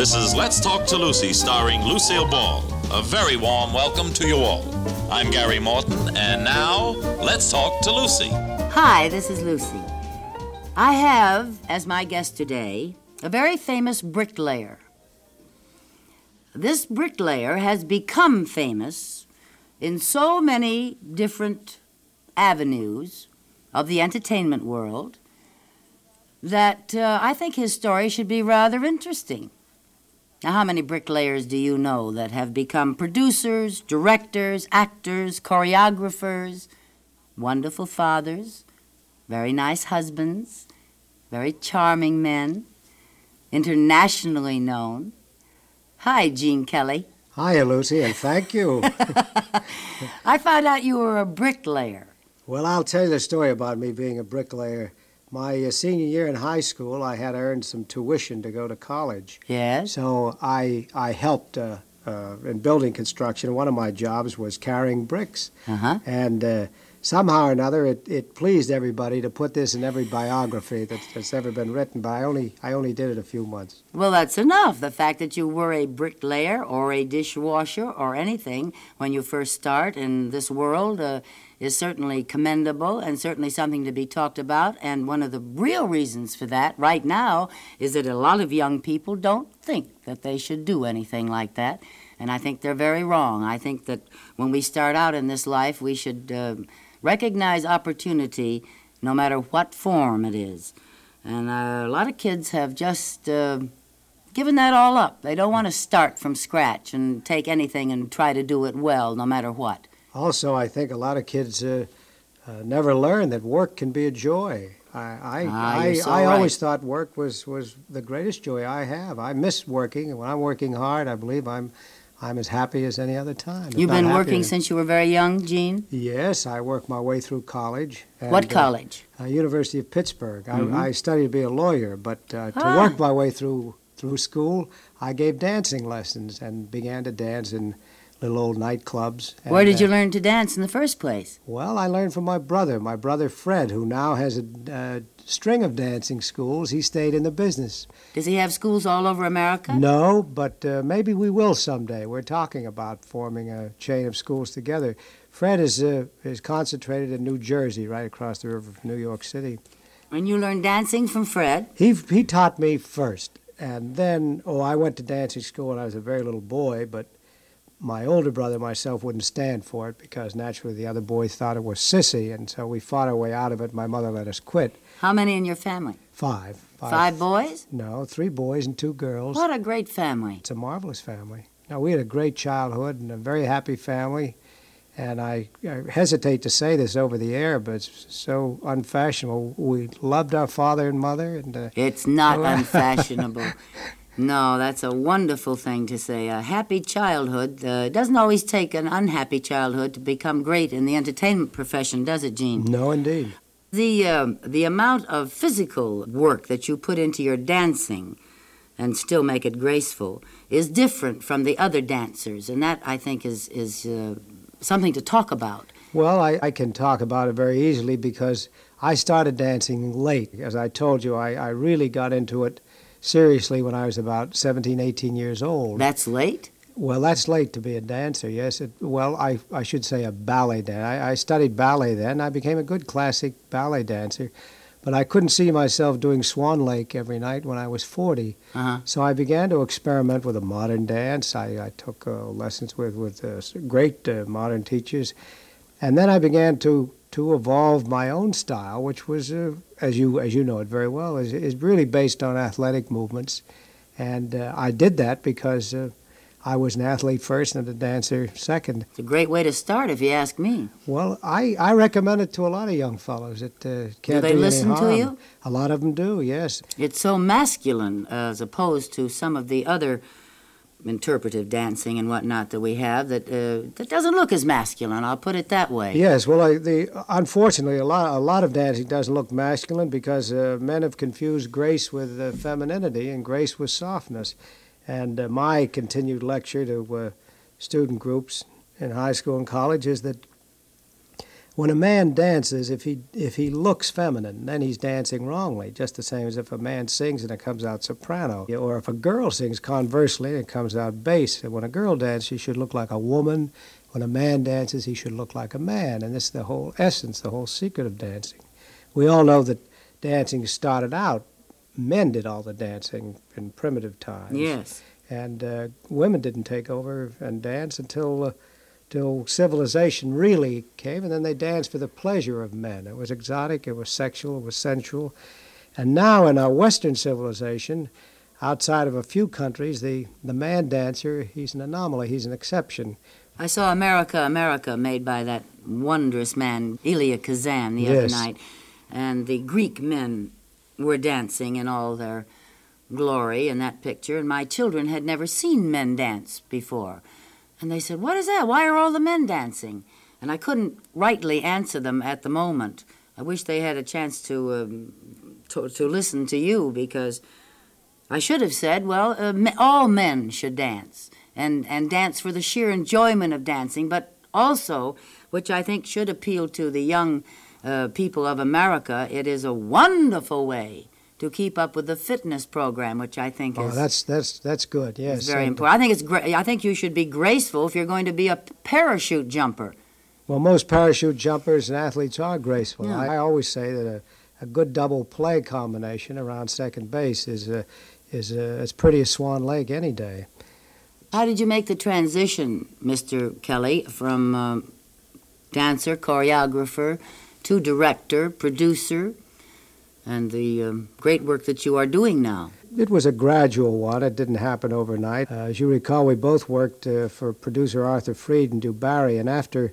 This is Let's Talk to Lucy, starring Lucille Ball. A very warm welcome to you all. I'm Gary Morton, and now let's talk to Lucy. Hi, this is Lucy. I have, as my guest today, a very famous bricklayer. This bricklayer has become famous in so many different avenues of the entertainment world that uh, I think his story should be rather interesting. Now, how many bricklayers do you know that have become producers, directors, actors, choreographers, wonderful fathers, very nice husbands, very charming men, internationally known? Hi, Gene Kelly. Hi, Lucy, and thank you. I found out you were a bricklayer. well, I'll tell you the story about me being a bricklayer. My uh, senior year in high school, I had earned some tuition to go to college. Yes? So I, I helped uh, uh, in building construction. One of my jobs was carrying bricks. Uh huh. And uh, somehow or another, it, it pleased everybody to put this in every biography that, that's ever been written, but I only, I only did it a few months. Well, that's enough. The fact that you were a bricklayer or a dishwasher or anything when you first start in this world uh, is certainly commendable and certainly something to be talked about. And one of the real reasons for that right now is that a lot of young people don't think that they should do anything like that. And I think they're very wrong. I think that when we start out in this life, we should uh, recognize opportunity no matter what form it is. And uh, a lot of kids have just. Uh, given that all up. They don't want to start from scratch and take anything and try to do it well, no matter what. Also, I think a lot of kids uh, uh, never learn that work can be a joy. I, I, Ah, I, so I always thought work was, was the greatest joy I have. I miss working, and when I'm working hard, I believe I'm, I'm as happy as any other time. You've been working since you were very young, Gene? Yes, I worked my way through college. and, what uh, college? uh, University of Pittsburgh. Mhm. I, I studied to be a lawyer, but uh, to Ah. work my way through through school, I gave dancing lessons and began to dance in little old nightclubs. Where did you uh, learn to dance in the first place? Well, I learned from my brother, my brother Fred, who now has a uh, string of dancing schools. He stayed in the business. Does he have schools all over America? No, but uh, maybe we will someday. We're talking about forming a chain of schools together. Fred is uh, is concentrated in New Jersey, right across the river from New York City. And you learned dancing from Fred? He he taught me first, and then oh, I went to dancing school when I was a very little boy, but my older brother and myself wouldn't stand for it because naturally the other boys thought it was sissy, and so we fought our way out of it. My mother let us quit. How many in your family? Five. Five boys? No, three boys and two girls. What a great family. It's a marvelous family. Now we had a great childhood and a very happy family. And I, I hesitate to say this over the air, but it's so unfashionable. We loved our father and mother, and uh, It's not unfashionable. No, that's a wonderful thing to say. A happy childhood uh, doesn't always take an unhappy childhood to become great in the entertainment profession, does it, Gene? no, indeed. The um, the amount of physical work that you put into your dancing and still make it graceful is different from the other dancers, and that I think is is uh, something to talk about. Well, I, I can talk about it very easily because I started dancing late. As I told you, I, I really got into it seriously when I was about 17, 18 years old. That's late. Well, that's late to be a dancer, yes. It, well, I, I should say a ballet dancer. I, I studied ballet then. I became a good classic ballet dancer. But I couldn't see myself doing Swan Lake every night when I was 40. Uh-huh. So I began to experiment with a modern dance. I, I took uh, lessons with, with uh, great uh, modern teachers. And then I began to, to evolve my own style, which was, uh, as, you, as you know it very well, is, is really based on athletic movements. And uh, I did that because uh, I was an athlete first and a dancer second. It's a great way to start, if you ask me. Well, I, I recommend it to a lot of young fellows. It uh, can't do they do listen to you? A lot of them do, yes. It's so masculine as opposed to some of the other interpretive dancing and whatnot that we have that uh, that doesn't look as masculine. I'll put it that way. Yes, well, I, the unfortunately, a lot a lot of dancing doesn't look masculine because uh, men have confused grace with uh, femininity and grace with softness. And uh, my continued lecture to uh, student groups in high school and college is that when a man dances, if he if he looks feminine, then he's dancing wrongly. Just the same as if a man sings and it comes out soprano, or if a girl sings conversely and it comes out bass. And when a girl dances, she should look like a woman. When a man dances, he should look like a man. And this is the whole essence, the whole secret of dancing. We all know that dancing started out. Men did all the dancing in primitive times. Yes. And uh, women didn't take over and dance until. Uh, till civilization really came, and then they danced for the pleasure of men. It was exotic, it was sexual, it was sensual. And now in our Western civilization, outside of a few countries, the, the man dancer, he's an anomaly, he's an exception. I saw America, America, made by that wondrous man, Elia Kazan, the Yes. other night. And the Greek men were dancing in all their glory in that picture, and my children had never seen men dance before. And they said, What is that? Why are all the men dancing? And I couldn't rightly answer them at the moment. I wish they had a chance to, um, to, to listen to you because I should have said, Well, uh, me- all men should dance and, and dance for the sheer enjoyment of dancing, but also, which I think should appeal to the young uh, people of America, it is a wonderful way to keep up with the fitness program, which I think Oh, is that's that's that's good. Yes, very important. I think it's great. I think you should be graceful if you're going to be a parachute jumper. Well, most parachute jumpers and athletes are graceful. Yeah. I, I always say that a, a good double play combination around second base is uh, is uh, as pretty as Swan Lake any day. How did you make the transition, Mr. Kelly, from um, dancer, choreographer to director, producer, and the um, great work that you are doing now? It was a gradual one. It didn't happen overnight. Uh, as you recall, we both worked uh, for producer Arthur Freed and DuBarry, and after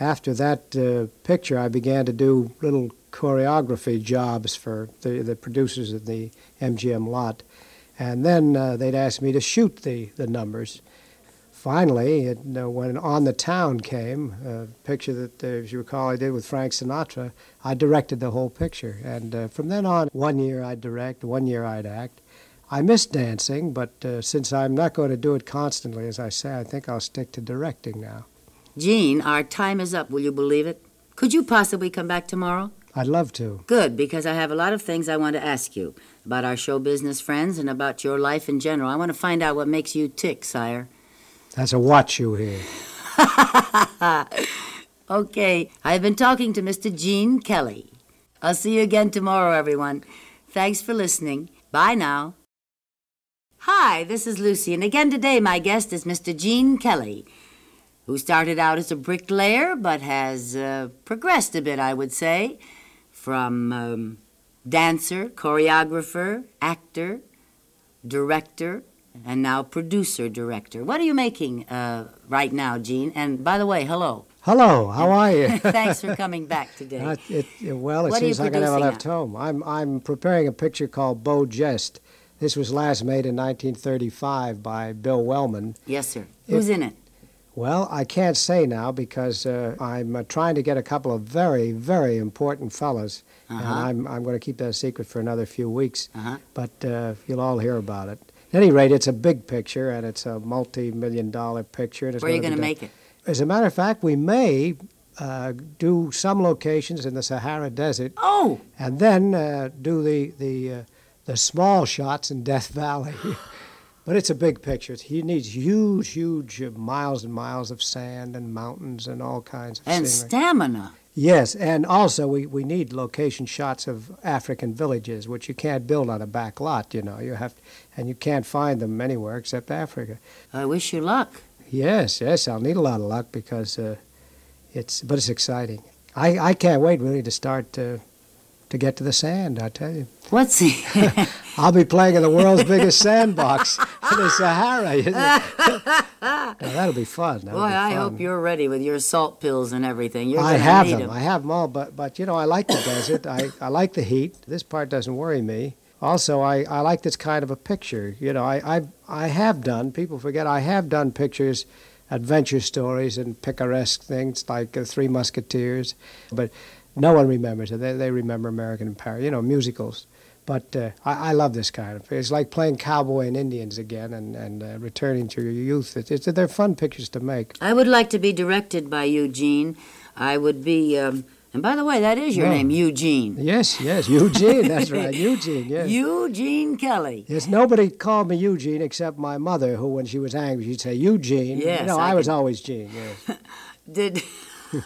after that uh, picture, I began to do little choreography jobs for the, the producers of the MGM lot, and then uh, they'd ask me to shoot the, the numbers. Finally, it, uh, when On the Town came, a picture that, uh, as you recall, I did with Frank Sinatra, I directed the whole picture. And uh, from then on, one year I'd direct, one year I'd act. I miss dancing, but uh, since I'm not going to do it constantly, as I say, I think I'll stick to directing now. Gene, our time is up. Will you believe it? Could you possibly come back tomorrow? I'd love to. Good, because I have a lot of things I want to ask you about our show business friends and about your life in general. I want to find out what makes you tick, sire. That's a watch you here. Okay, I've been talking to Mr. Gene Kelly. I'll see you again tomorrow, everyone. Thanks for listening. Bye now. Hi, this is Lucy, and again today my guest is Mr. Gene Kelly, who started out as a bricklayer but has uh, progressed a bit, I would say, from um, dancer, choreographer, actor, director, and now producer director. What are you making uh, right now, Gene? And by the way, hello. Hello, how are you? Thanks for coming back today. Uh, it, it- well, it What seems like I never left home. I'm, I'm preparing a picture called Beau Geste. This was last made in 1935 by Bill Wellman. Yes, sir. Who's in it? Well, I can't say now because uh, I'm uh, trying to get a couple of very, very important fellas, and Uh-huh. I'm, I'm going to keep that a secret for another few weeks. Uh-huh. But uh, you'll all hear about it. At any rate, it's a big picture, and it's a multi-million dollar picture. Where are you going to make it? As a matter of fact, we may uh, do some locations in the Sahara Desert, Oh, and then uh, do the the uh, the small shots in Death Valley. but it's a big picture. It needs huge, huge miles and miles of sand and mountains and all kinds of and scenery. stamina. Yes, and also we, we need location shots of African villages, which you can't build on a back lot. You know, you have, and you can't find them anywhere except Africa. I wish you luck. Yes, yes, I'll need a lot of luck because uh, it's, but it's exciting. I, I can't wait really to start to, to get to the sand. I tell you, What's he? I'll be playing in the world's biggest sandbox in the Sahara. you know. Now, that'll be fun. That'll Boy, be I hope you're ready with your salt pills and everything. You're I have need them. 'em. I have them all, but but you know I like the desert. I, I like the heat. This part doesn't worry me. Also, I, I like this kind of a picture. You know, I I I have done. People forget I have done pictures, adventure stories and picaresque things like uh, Three Musketeers, but no one remembers it. They they remember American in Paris. You know, musicals. But uh, I, I love this kind of. It's like playing cowboy and Indians again, and and uh, returning to your youth. It's, it's they're fun pictures to make. I would like to be directed by Eugene. I would be. Um, and by the way, that is your Yeah. name, Eugene. Yes, yes, Eugene. That's right, Eugene. Yes. Eugene Kelly. Yes, nobody called me Eugene except my mother, who, when she was angry, she'd say Eugene. Yes, you know, I I, was always Gene. Yes. Did.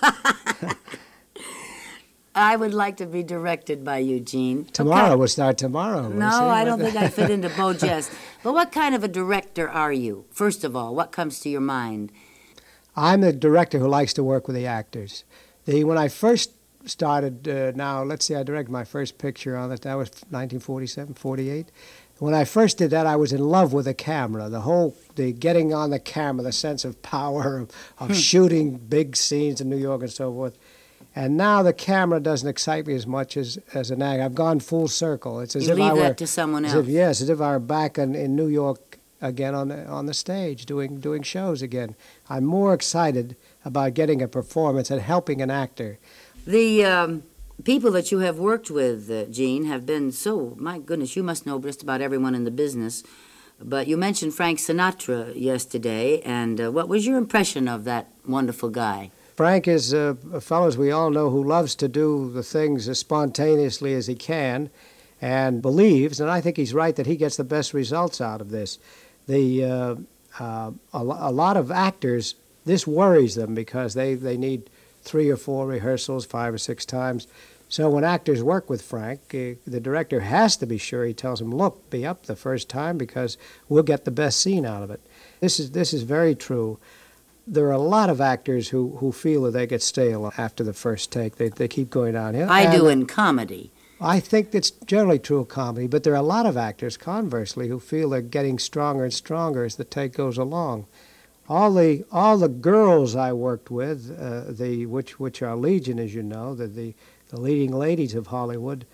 I would like to be directed by Eugene. Tomorrow Okay. we'll start tomorrow. We'll No, I don't think I fit into Beau Geste. But what kind of a director are you? First of all, what comes to your mind? I'm the director who likes to work with the actors. The when I first started, uh, now let's see, I directed my first picture on it. That was 1947, 48. When I first did that, I was in love with the camera. The whole, the getting on the camera, the sense of power of, of shooting big scenes in New York and so forth. And now the camera doesn't excite me as much as, as an actor. I've gone full circle. It's as You if leave I were that to someone as if, yes, as if I were back in, in New York again on the, on the stage doing doing shows again. I'm more excited about getting a performance and helping an actor. The um, people that you have worked with, uh, Gene, have been so. My goodness, you must know just about everyone in the business. But you mentioned Frank Sinatra yesterday, and uh, what was your impression of that wonderful guy? Frank is uh, a fellow, as we all know, who loves to do the things as spontaneously as he can and believes, and I think he's right, that he gets the best results out of this. The, uh, uh, a, a lot of actors, this worries them because they, they need three or four rehearsals, five or six times. So when actors work with Frank, uh, the director has to be sure he tells them, "Look, be up the first time because we'll get the best scene out of it." This is this is very true. There are a lot of actors who, who feel that they get stale after the first take. They, they keep going downhill. I And do in comedy. I think that's generally true of comedy, but there are a lot of actors, conversely, who feel they're getting stronger and stronger as the take goes along. All the all the girls I worked with, uh, the which which are legion, as you know, the, the the leading ladies of Hollywood,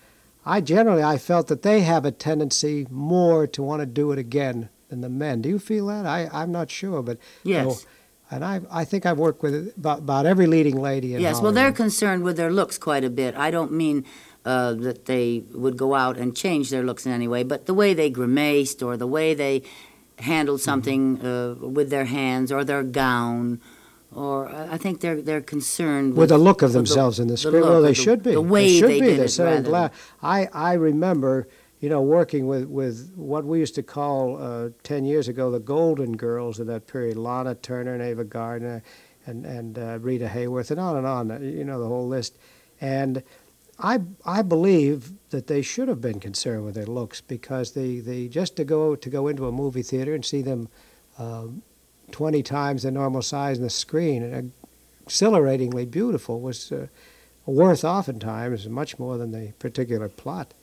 I generally I felt that they have a tendency more to want to do it again than the men. Do you feel that? I I'm not sure, but Yes. And I I think I've worked with about, about every leading lady in Yes, well, they're concerned with their looks quite a bit. I don't mean uh, that they would go out and change their looks in any way, but the way they grimaced or the way they handled something uh, with their hands or their gown, or I I think they're they're concerned with the look of with the- themselves in the the script. well, they the- should be. the way they should they be. did They're it, rather. I I remember, you know, working with with what we used to call uh, ten years ago the golden girls of that period: Lana Turner and Ava Gardner, and and uh, Rita Hayworth, and on and on. uh, You know, the whole list. And I I believe that they should have been concerned with their looks because the, the just to go to go into a movie theater and see them. Uh, 20 times the normal size on the screen and exhilaratingly beautiful was uh, worth oftentimes much more than the particular plot.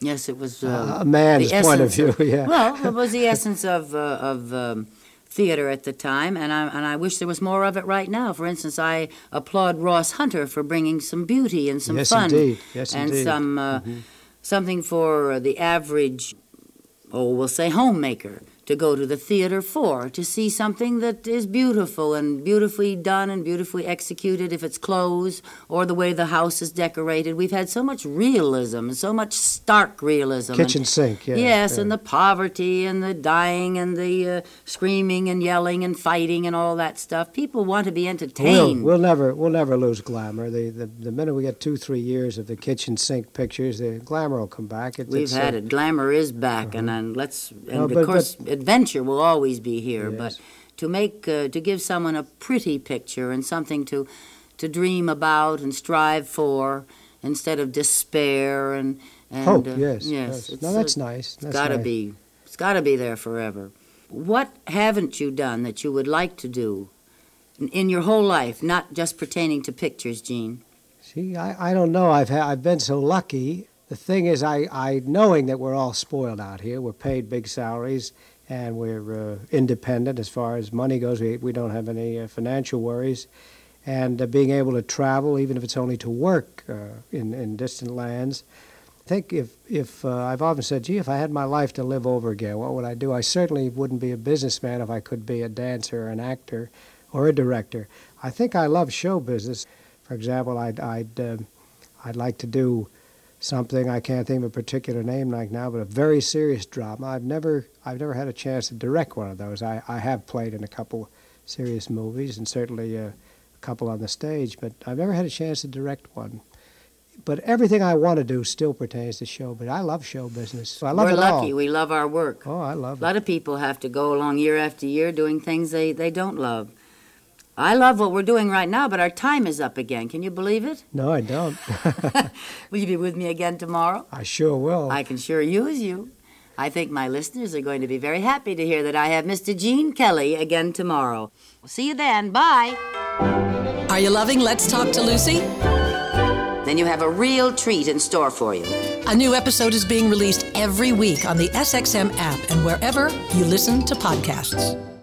Yes, it was Uh, a man's point of view, yeah. Well, it was the essence of uh, of um, theater at the time, and I and I wish there was more of it right now. For instance, I applaud Ross Hunter for bringing some beauty and some yes, fun indeed. Yes, and indeed. some uh, Mhm. something for the average, oh, we'll say homemaker to go to the theater for to see something that is beautiful and beautifully done and beautifully executed if it's clothes or the way the house is decorated we've had so much realism so much stark realism and- Kitchen sink, yeah. yes, yeah. and the poverty and the dying and the uh, screaming and yelling and fighting and all that stuff. People want to be We'll, entertained. we'll never we'll never lose glamour. The, the the minute we get two three years of the kitchen sink pictures, the glamour will come back. It, We've had uh, it. Glamour is back, and then let's. And No, of but- course, adventure will always be here. Yes. But to make uh, to give someone a pretty picture and something to to dream about and strive for instead of despair and and Hope, uh, yes. yes. yes. No, that's nice. It's That's got to nice. be. It's got to be there forever. What haven't you done that you would like to do in, in your whole life, not just pertaining to pictures, Gene? See, I, I don't know. I've ha- I've been so lucky. The thing is, I, I knowing that we're all spoiled out here. We're paid big salaries, and we're uh, independent as far as money goes. We we don't have any uh, financial worries, and uh, being able to travel, even if it's only to work uh, in in distant lands. I think if if uh, I've often said, gee, if I had my life to live over again, what would I do? I certainly wouldn't be a businessman if I could be a dancer, an actor, or a director. I think I love show business. For example, I'd I'd um I'd like to do something I can't think of a particular name like now, but a very serious drama. I've never I've never had a chance to direct one of those. I, I have played in a couple serious movies and certainly uh, a couple on the stage, but I've never had a chance to direct one. But everything I want to do still pertains to show. But I love show business. I love We're it lucky. all. We love our work. Oh, I love A lot of people have to go along year after year doing things they, they don't love. I love what we're doing right now, but our time is up again. Can you believe it? it. No, I don't. Will you be with me again tomorrow? I sure will. I can sure use you. I think my listeners are going to be very happy to hear that I have Mr. Gene Kelly again tomorrow. We'll See you then. Bye. Are you loving Let's Talk to Lucy? Then you have a real treat in store for you. A new episode is being released every week on the SXM app and wherever you listen to podcasts.